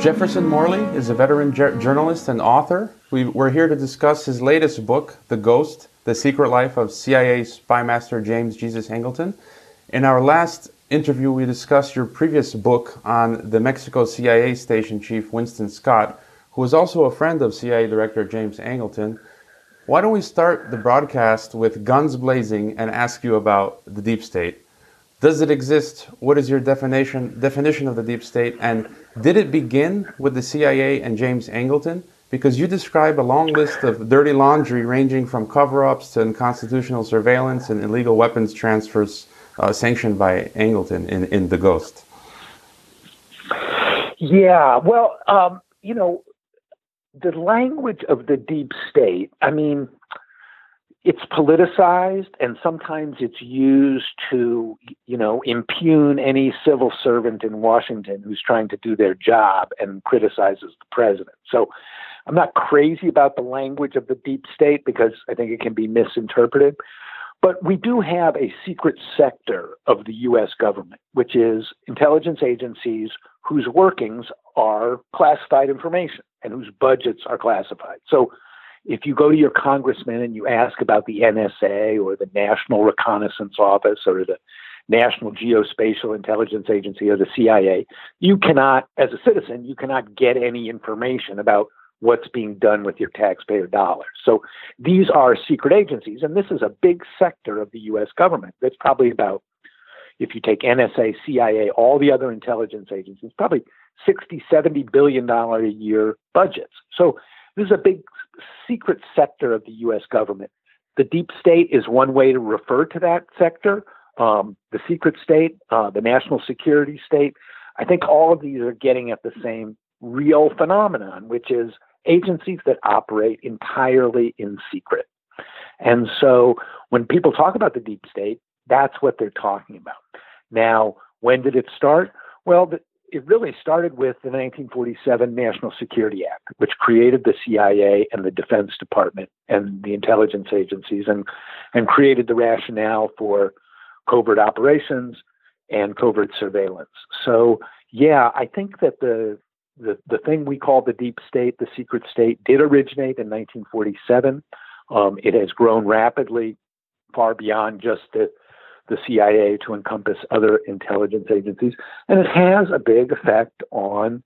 Jefferson Morley is a veteran journalist and author. We, are here to discuss his latest book, The Ghost The Secret Life of CIA Spymaster James Jesus Angleton. In our last interview, we discussed your previous book on the Mexico CIA station chief Winston Scott, who was also a friend of CIA Director James Angleton. Why don't we start the broadcast with guns blazing and ask you about the deep state? Does it exist? What is your definition definition of the deep state? And did it begin with the CIA and James Angleton? Because you describe a long list of dirty laundry ranging from cover-ups to unconstitutional surveillance and illegal weapons transfers uh, sanctioned by Angleton in, in The Ghost. Yeah, well, um, you know, the language of the deep state, I mean, it's politicized and sometimes it's used to, you know, impugn any civil servant in Washington who's trying to do their job and criticizes the president. So I'm not crazy about the language of the deep state because I think it can be misinterpreted. But we do have a secret sector of the US government, which is intelligence agencies whose workings are classified information and whose budgets are classified. So if you go to your congressman and you ask about the NSA or the National Reconnaissance Office or the National Geospatial Intelligence Agency or the CIA, you cannot, as a citizen, you cannot get any information about what's being done with your taxpayer dollars. So these are secret agencies, and this is a big sector of the US government. That's probably about, if you take NSA, CIA, all the other intelligence agencies, probably 60, 70 billion dollar a year budgets. So this is a big secret sector of the US government. The deep state is one way to refer to that sector. Um, the secret state, uh, the national security state. I think all of these are getting at the same real phenomenon, which is agencies that operate entirely in secret. And so when people talk about the deep state, that's what they're talking about. Now, when did it start? Well, the, it really started with the 1947 National Security Act, which created the CIA and the Defense Department and the intelligence agencies and, and created the rationale for covert operations and covert surveillance. So, yeah, I think that the the, the thing we call the deep state, the secret state, did originate in 1947. Um, it has grown rapidly, far beyond just the, the CIA to encompass other intelligence agencies. And it has a big effect on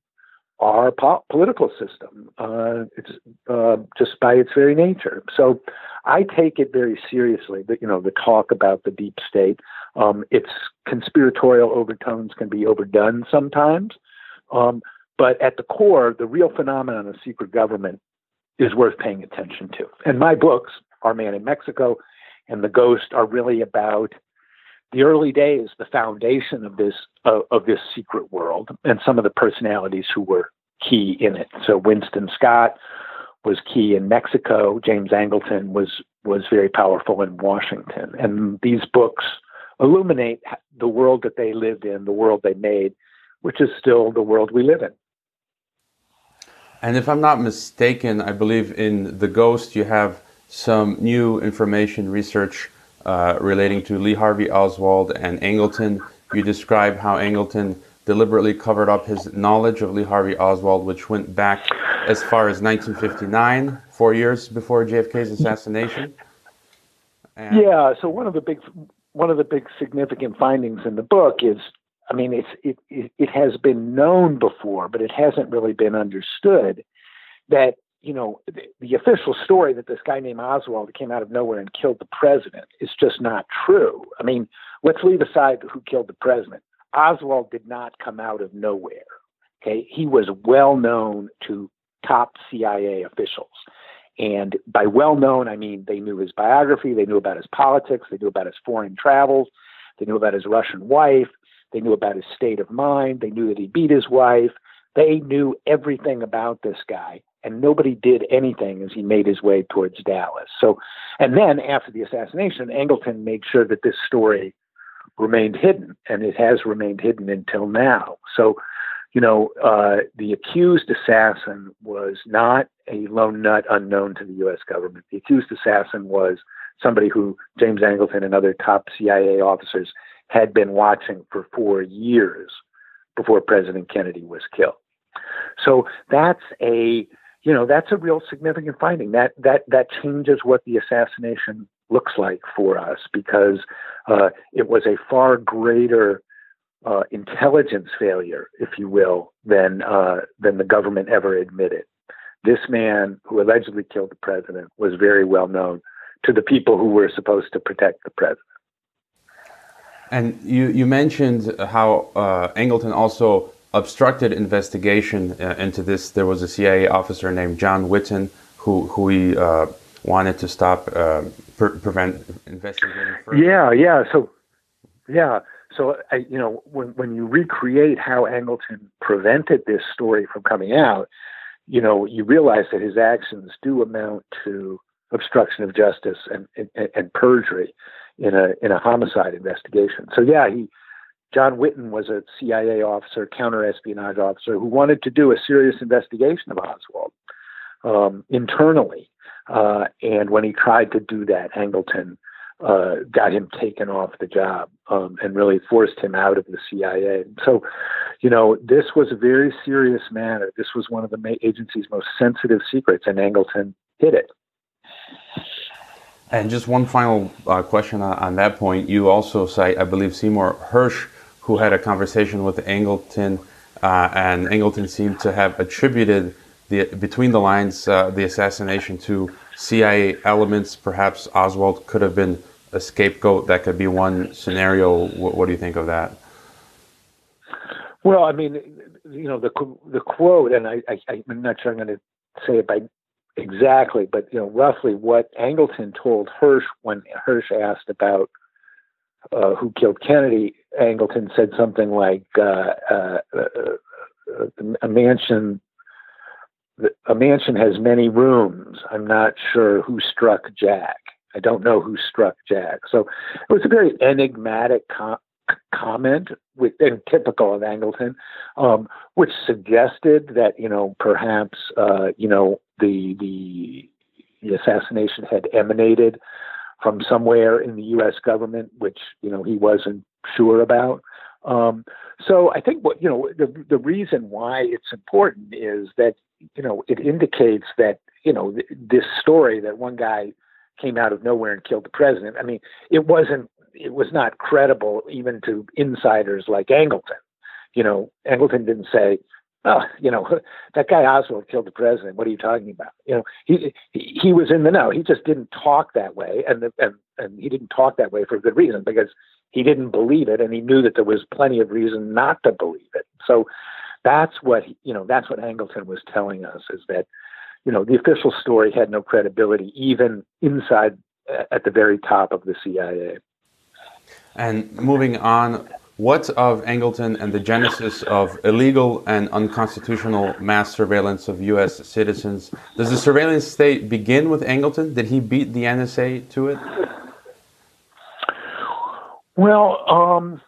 our po- political system. Uh, it's uh, just by its very nature. So I take it very seriously that, you know, the talk about the deep state, um, its conspiratorial overtones can be overdone sometimes. Um, but at the core, the real phenomenon of secret government is worth paying attention to. And my books, Our Man in Mexico and The Ghost, are really about the early days, the foundation of this uh, of this secret world, and some of the personalities who were key in it. So Winston Scott was key in Mexico. James Angleton was was very powerful in Washington. And these books illuminate the world that they lived in, the world they made, which is still the world we live in. And if I'm not mistaken, I believe in The Ghost you have some new information research uh, relating to Lee Harvey Oswald and Angleton. You describe how Angleton deliberately covered up his knowledge of Lee Harvey Oswald, which went back as far as 1959, four years before JFK's assassination. And yeah, so one of the big one of the big significant findings in the book is I mean, it's it, it, it has been known before, but it hasn't really been understood that you know the, the, official story that this guy named Oswald came out of nowhere and killed the president is just not true. I mean, let's leave aside who killed the president. Oswald did not come out of nowhere. Okay, he was well known to top CIA officials. And by well known, I mean they knew his biography, they knew about his politics, they knew about his foreign travels, they knew about his Russian wife, they knew about his state of mind. They knew that he beat his wife. They knew everything about this guy, and nobody did anything as he made his way towards Dallas. So, and then after the assassination, Angleton made sure that this story remained hidden, and it has remained hidden until now. So, you know, uh, the accused assassin was not a lone nut unknown to the U.S. government. The accused assassin was somebody who James Angleton and other top CIA officers had been watching for four years before President Kennedy was killed. So that's a you know that's a real significant finding. That that that changes what the assassination looks like for us because uh, it was a far greater uh, intelligence failure, if you will, than uh, than the government ever admitted. This man, who allegedly killed the president, was very well known to the people who were supposed to protect the president. And you, you mentioned how uh, Angleton also obstructed investigation uh, into this. There was a CIA officer named John Whitten who who he uh, wanted to stop uh, pre- prevent investigating further. Yeah, yeah. So yeah, so I, you know when when you recreate how Angleton prevented this story from coming out, you know you realize that his actions do amount to obstruction of justice and, and, and perjury in a in a homicide investigation. So yeah, he John Whitten was a CIA officer, counterespionage officer, who wanted to do a serious investigation of Oswald um, internally. Uh, and when he tried to do that, Angleton uh, got him taken off the job um, and really forced him out of the CIA. So, you know, this was a very serious matter. This was one of the agency's most sensitive secrets, and Angleton hid it. And just one final uh, question on, on, that point. You also cite, I believe, Seymour Hersh, who had a conversation with Angleton, uh, and Angleton seemed to have attributed the between the lines uh, the assassination to CIA elements. Perhaps Oswald could have been a scapegoat. That could be one scenario. What, what do you think of that? Well, I mean, you know, the the quote, and I, I I'm not sure I'm going to say it by exactly, but you know, roughly what Angleton told Hersh when Hersh asked about uh, who killed Kennedy. Angleton said something like, uh, uh, uh "A mansion, a mansion has many rooms. I'm not sure who struck Jack. I don't know who struck Jack." So it was a very enigmatic com- comment, with, and typical of Angleton, um, which suggested that you know perhaps uh, you know the the assassination had emanated from somewhere in the U.S. government, which you know he wasn't sure about. Um, so I think what you know the the reason why it's important is that you know it indicates that you know th- this story that one guy came out of nowhere and killed the president. I mean, it wasn't it was not credible even to insiders like Angleton. You know, Angleton didn't say, oh, you know, that guy Oswald killed the president. What are you talking about? You know, he he, was in the know. He just didn't talk that way, and the, and and he didn't talk that way for a good reason because he didn't believe it, and he knew that there was plenty of reason not to believe it. So that's what you know. That's what Angleton was telling us is that you know the official story had no credibility even inside at the very top of the CIA. And moving on, what of Angleton and the genesis of illegal and unconstitutional mass surveillance of U.S. citizens? Does the surveillance state begin with Angleton? Did he beat the NSA to it? Well, um,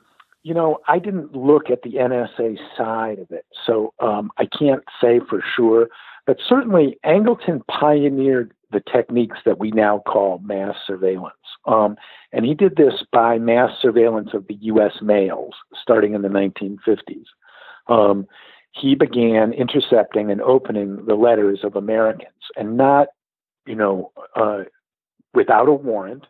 you know, I didn't look at the NSA side of it, so um, I can't say for sure. But certainly, Angleton pioneered the techniques that we now call mass surveillance. Um, and he did this by mass surveillance of the U.S. mails starting in the 1950s. Um, he began intercepting and opening the letters of Americans, and not, you know, uh, without a warrant.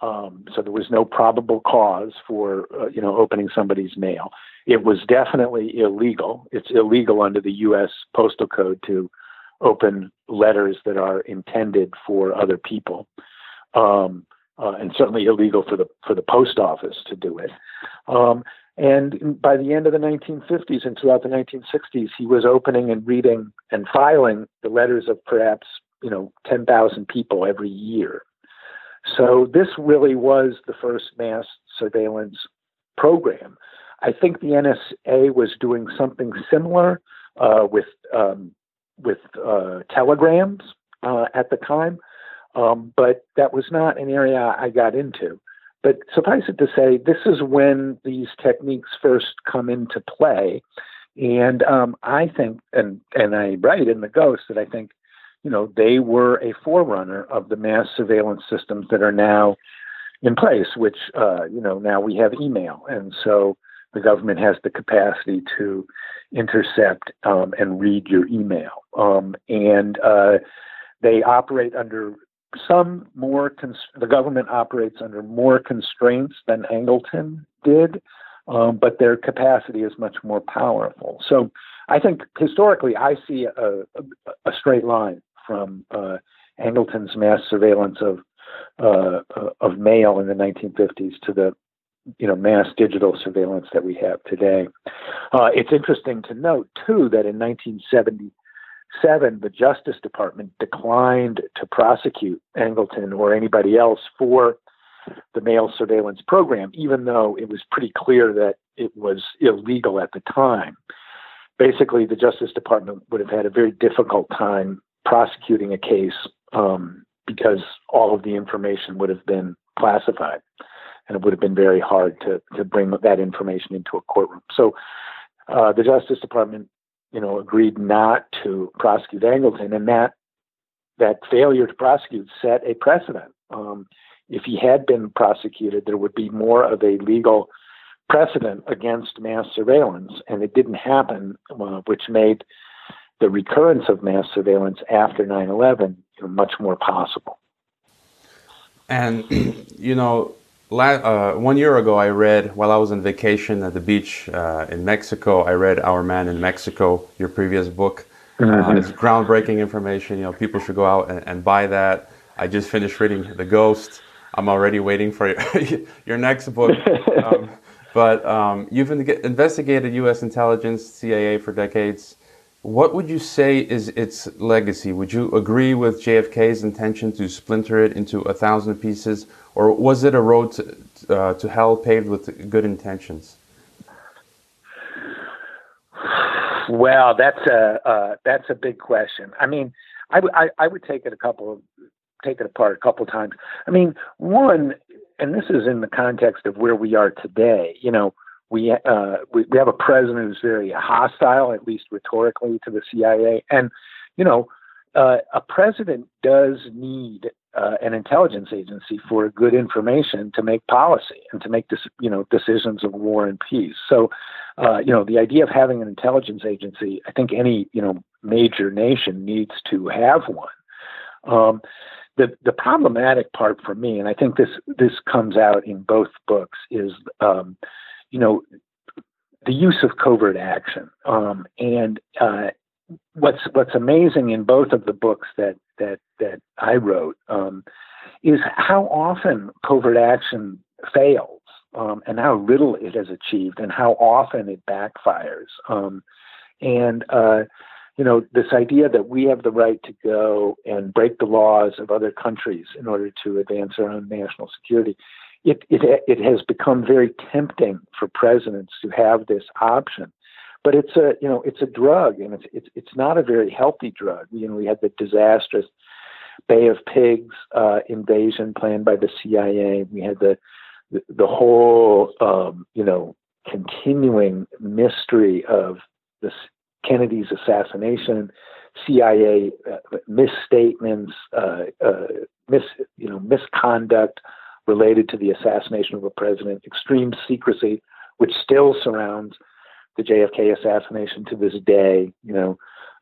Um, so there was no probable cause for, uh, you know, opening somebody's mail. It was definitely illegal. It's illegal under the U.S. Postal Code to open letters that are intended for other people. Um, uh, and certainly illegal for the for the post office to do it. Um, and by the end of the 1950s and throughout the 1960s, he was opening and reading and filing the letters of perhaps you know 10,000 people every year. So this really was the first mass surveillance program. I think the NSA was doing something similar uh, with um, with uh, telegrams uh, at the time, um, but that was not an area I got into. But suffice it to say, this is when these techniques first come into play. And um, I think, and, and I write in The Ghost that I think, you know, they were a forerunner of the mass surveillance systems that are now in place, which, uh, you know, now we have email. And so the government has the capacity to intercept um, and read your email. Um, and uh, they operate under some more, cons- the government operates under more constraints than Angleton did, um, but their capacity is much more powerful. So I think historically, I see a, a, a straight line from uh, Angleton's mass surveillance of uh, of mail in the 1950s to the you know mass digital surveillance that we have today. Uh, it's interesting to note too that in 1977 the Justice Department declined to prosecute Angleton or anybody else for the mail surveillance program, even though it was pretty clear that it was illegal at the time. Basically, the Justice Department would have had a very difficult time prosecuting a case um, because all of the information would have been classified and it would have been very hard to, to bring that information into a courtroom. So uh, the Justice Department, you know, agreed not to prosecute Angleton, and that that failure to prosecute set a precedent. Um, if he had been prosecuted, there would be more of a legal precedent against mass surveillance, and it didn't happen, uh, which made the recurrence of mass surveillance after 9 11 you know, much more possible. And, you know, uh, one year ago, I read while I was on vacation at the beach uh, in Mexico. I read Our Man in Mexico, your previous book. Mm-hmm. Uh, it's groundbreaking information. You know, people should go out and, and, buy that. I just finished reading The Ghost. I'm already waiting for your, your next book. Um, but um, you've investigated U.S. intelligence, CIA, for decades. What would you say is its legacy? Would you agree with JFK's intention to splinter it into a thousand pieces, or was it a road to, uh, to hell paved with good intentions? Well, that's a uh, that's a big question. I mean, I, would take it a couple of take it apart a couple times. I mean, one, and this is in the context of where we are today. You know, we, uh, we we have a president who's very hostile, at least rhetorically, to the CIA, and you know, uh, a president does need uh, an intelligence agency for good information to make policy and to make you know decisions of war and peace. So, uh, you know, the idea of having an intelligence agency, I think any you know major nation needs to have one. Um, the the problematic part for me, and I think this this comes out in both books, is um, you know the use of covert action. Um, and uh, what's what's amazing in both of the books that that that I wrote um, is how often covert action fails um, and how little it has achieved and how often it backfires. Um, and uh, you know, this idea that we have the right to go and break the laws of other countries in order to advance our own national security, it, it, it has become very tempting for presidents to have this option. But it's a, you know, it's a drug and it's, it's, it's not a very healthy drug. You know, we had the disastrous Bay of Pigs uh, invasion planned by the CIA. We had the, the, whole, um, you know, continuing mystery of this Kennedy's assassination, CIA uh, misstatements, uh, uh, mis you know misconduct related to the assassination of a president, extreme secrecy, which still surrounds the JFK assassination to this day. You know,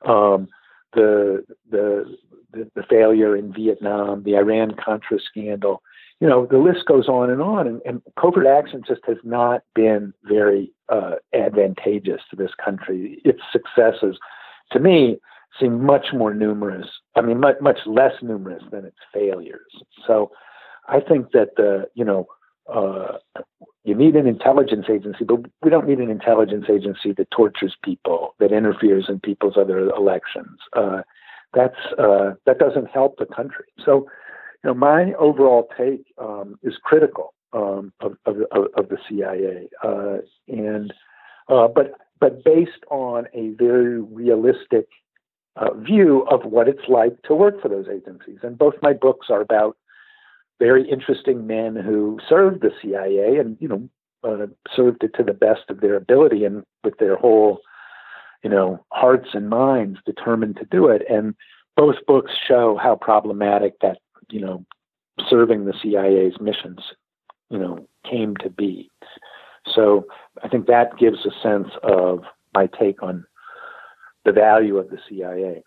um, the, the the the failure in Vietnam, the Iran Contra scandal. You know, the list goes on and on, and, and covert action just has not been very uh, advantageous to this country. Its successes, to me, seem much more numerous. I mean, much much less numerous than its failures. So, I think that the you know uh, you need an intelligence agency, but we don't need an intelligence agency that tortures people, that interferes in people's other elections. Uh, that's uh, that doesn't help the country. So, you know, my overall take um, is critical um, of, of, of, the CIA, uh, and uh, but but based on a very realistic uh, view of what it's like to work for those agencies. And both my books are about very interesting men who served the CIA and you know uh, served it to the best of their ability and with their whole you know hearts and minds determined to do it. And both books show how problematic that you know serving the CIA's missions you know came to be. So I think that gives a sense of my take on the value of the CIA.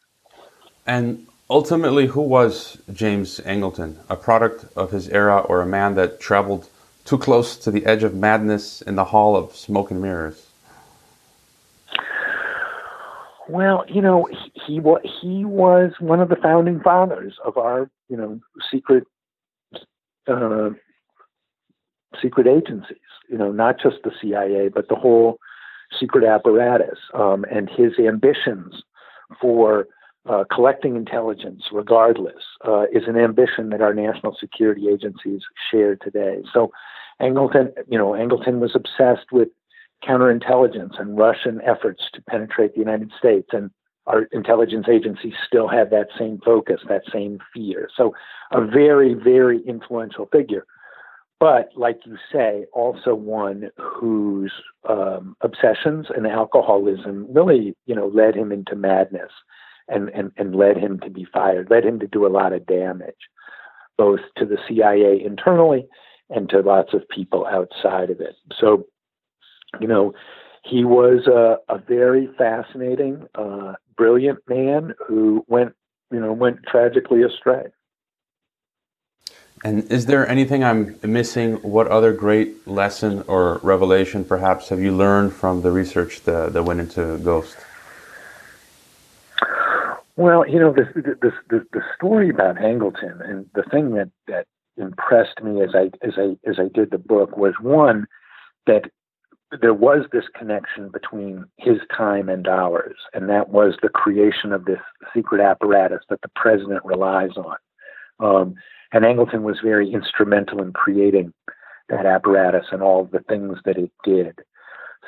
And ultimately, who was James Angleton? A product of his era or a man that traveled too close to the edge of madness in the hall of smoke and mirrors? Well, you know, he, he he was one of the founding fathers of our, you know, secret uh, secret agencies. You know, not just the CIA, but the whole secret apparatus. Um, and his ambitions for uh, collecting intelligence, regardless, uh, is an ambition that our national security agencies share today. So, Angleton, you know, Angleton was obsessed with counterintelligence and Russian efforts to penetrate the United States. And our intelligence agencies still have that same focus, that same fear. So, a very, very influential figure. But, like you say, also one whose um, obsessions and alcoholism really, you know, led him into madness and, and, and led him to be fired, led him to do a lot of damage, both to the CIA internally and to lots of people outside of it. So, you know, he was a, a very fascinating, uh, brilliant man who went, you know, went tragically astray. And is there anything I'm missing? What other great lesson or revelation, perhaps, have you learned from the research that, that went into Ghost? Well, you know, the, the, the, the story about Angleton and the thing that, that impressed me as I as I as I did the book was one that there was this connection between his time and ours, and that was the creation of this secret apparatus that the president relies on. Um, and Angleton was very instrumental in creating that apparatus and all the things that it did.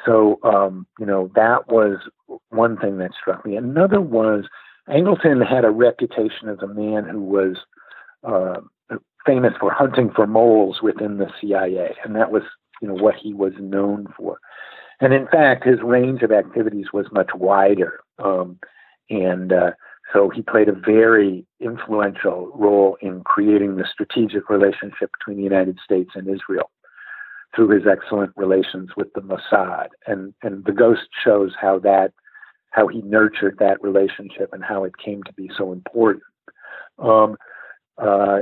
So, um, you know, that was one thing that struck me. Another was Angleton had a reputation as a man who was uh, famous for hunting for moles within the CIA, and that was you know what he was known for. And in fact, his range of activities was much wider, um, and uh, so he played a very influential role in creating the strategic relationship between the United States and Israel through his excellent relations with the Mossad. And and the Ghost shows how that how he nurtured that relationship and how it came to be so important. Um, uh,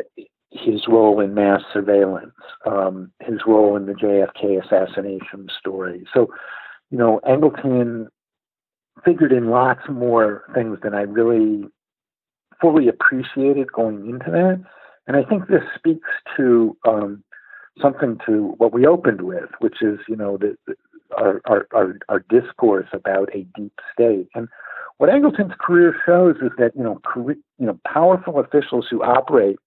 his role in mass surveillance, um, his role in the JFK assassination story. So, you know, Angleton figured in lots more things than I really fully appreciated going into that. And I think this speaks to um, something to what we opened with, which is, you know, the, our, our, our, our discourse about a deep state. And what Angleton's career shows is that, you know, career, you know, powerful officials who operate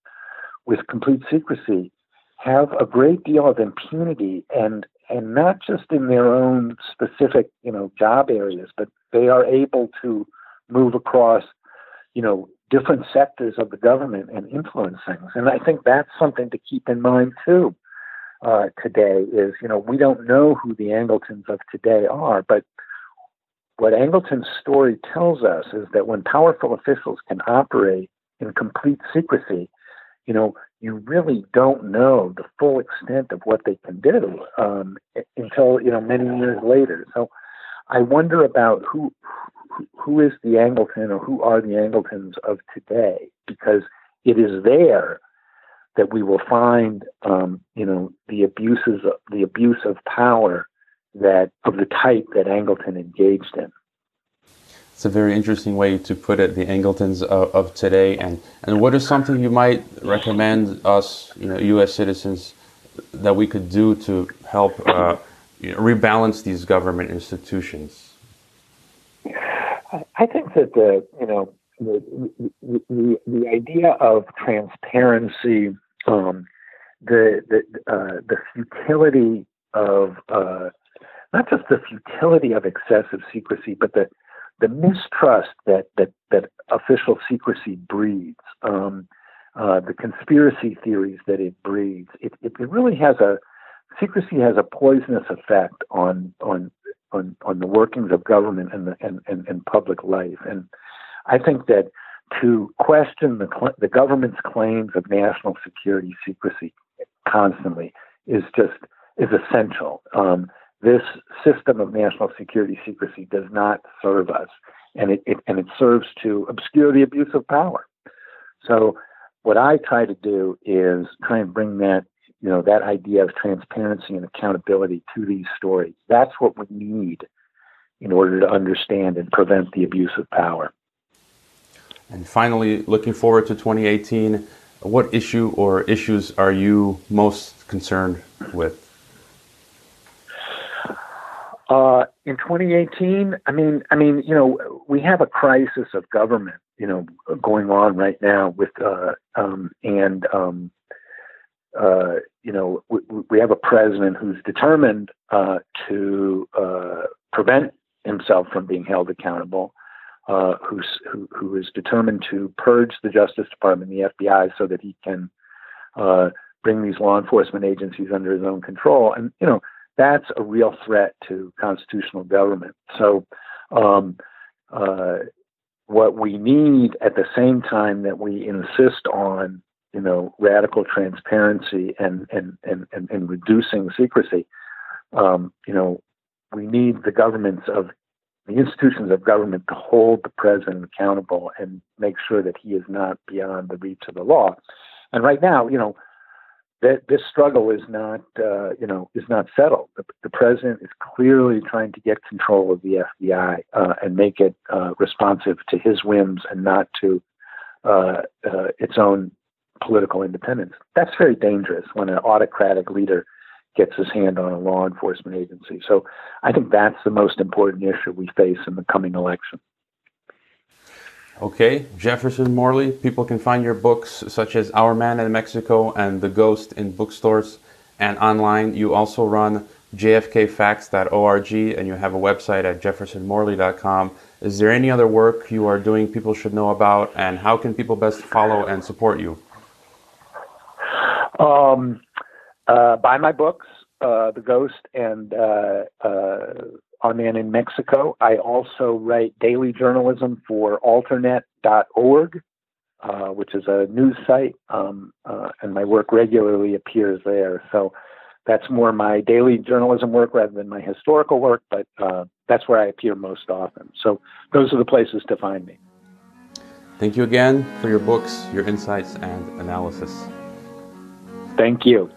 with complete secrecy have a great deal of impunity and and not just in their own specific you know job areas but they are able to move across you know different sectors of the government and influence things and i think that's something to keep in mind too uh, today is you know we don't know who the angletons of today are but what angleton's story tells us is that when powerful officials can operate in complete secrecy you know, you really don't know the full extent of what they can do um, until you know many years later. So I wonder about who who is the Angleton or who are the Angletons of today, because it is there that we will find, um, you know, the abuses, the abuse of power that of the type that Angleton engaged in it's a very interesting way to put it, the Angletons of, of, today. And, and what is something you might recommend us, you know, U.S. citizens, that we could do to help uh, you know, rebalance these government institutions? I think that the, you know, the, the, the idea of transparency, um, the, the, uh, the futility of, uh, not just the futility of excessive secrecy, but the, the mistrust that that that official secrecy breeds, um, uh, the conspiracy theories that it breeds, it, it, it really has a secrecy has a poisonous effect on on on, on the workings of government and, the, and, and, and public life. And I think that to question the the government's claims of national security secrecy constantly is just is essential. Um, this system of national security secrecy does not serve us, and it, it and it serves to obscure the abuse of power. So, what I try to do is try and bring that you know that idea of transparency and accountability to these stories. That's what we need in order to understand and prevent the abuse of power. And finally, looking forward to 2018, what issue or issues are you most concerned with? Uh, in 2018, I mean, I mean, you know, we have a crisis of government, you know, going on right now with, uh, um, and um, uh, you know, we, we, have a president who's determined uh, to uh, prevent himself from being held accountable, uh, who's, who, who is determined to purge the Justice Department the FBI so that he can uh, bring these law enforcement agencies under his own control. And, you know, that's a real threat to constitutional government. So, um, uh, what we need at the same time that we insist on, you know, radical transparency and and and and, and reducing secrecy, um, you know, we need the governments of the institutions of government to hold the president accountable and make sure that he is not beyond the reach of the law. And right now, you know, that this struggle is not, uh, you know, is not settled. The, the, president is clearly trying to get control of the FBI uh, and make it uh, responsive to his whims and not to uh, uh, its own political independence. That's very dangerous when an autocratic leader gets his hand on a law enforcement agency. So I think that's the most important issue we face in the coming election. Okay, Jefferson Morley, people can find your books such as Our Man in Mexico and The Ghost in bookstores and online. You also run jfkfacts.org and you have a website at jeffersonmorley.com. Is there any other work you are doing people should know about and how can people best follow and support you? Um, uh, buy my books, uh, The Ghost and uh, uh, Our Man in Mexico. I also write daily journalism for alternet.org, uh, which is a news site, um, uh, and my work regularly appears there. So that's more my daily journalism work rather than my historical work, but uh, that's where I appear most often. So those are the places to find me. Thank you again for your books, your insights, and analysis. Thank you.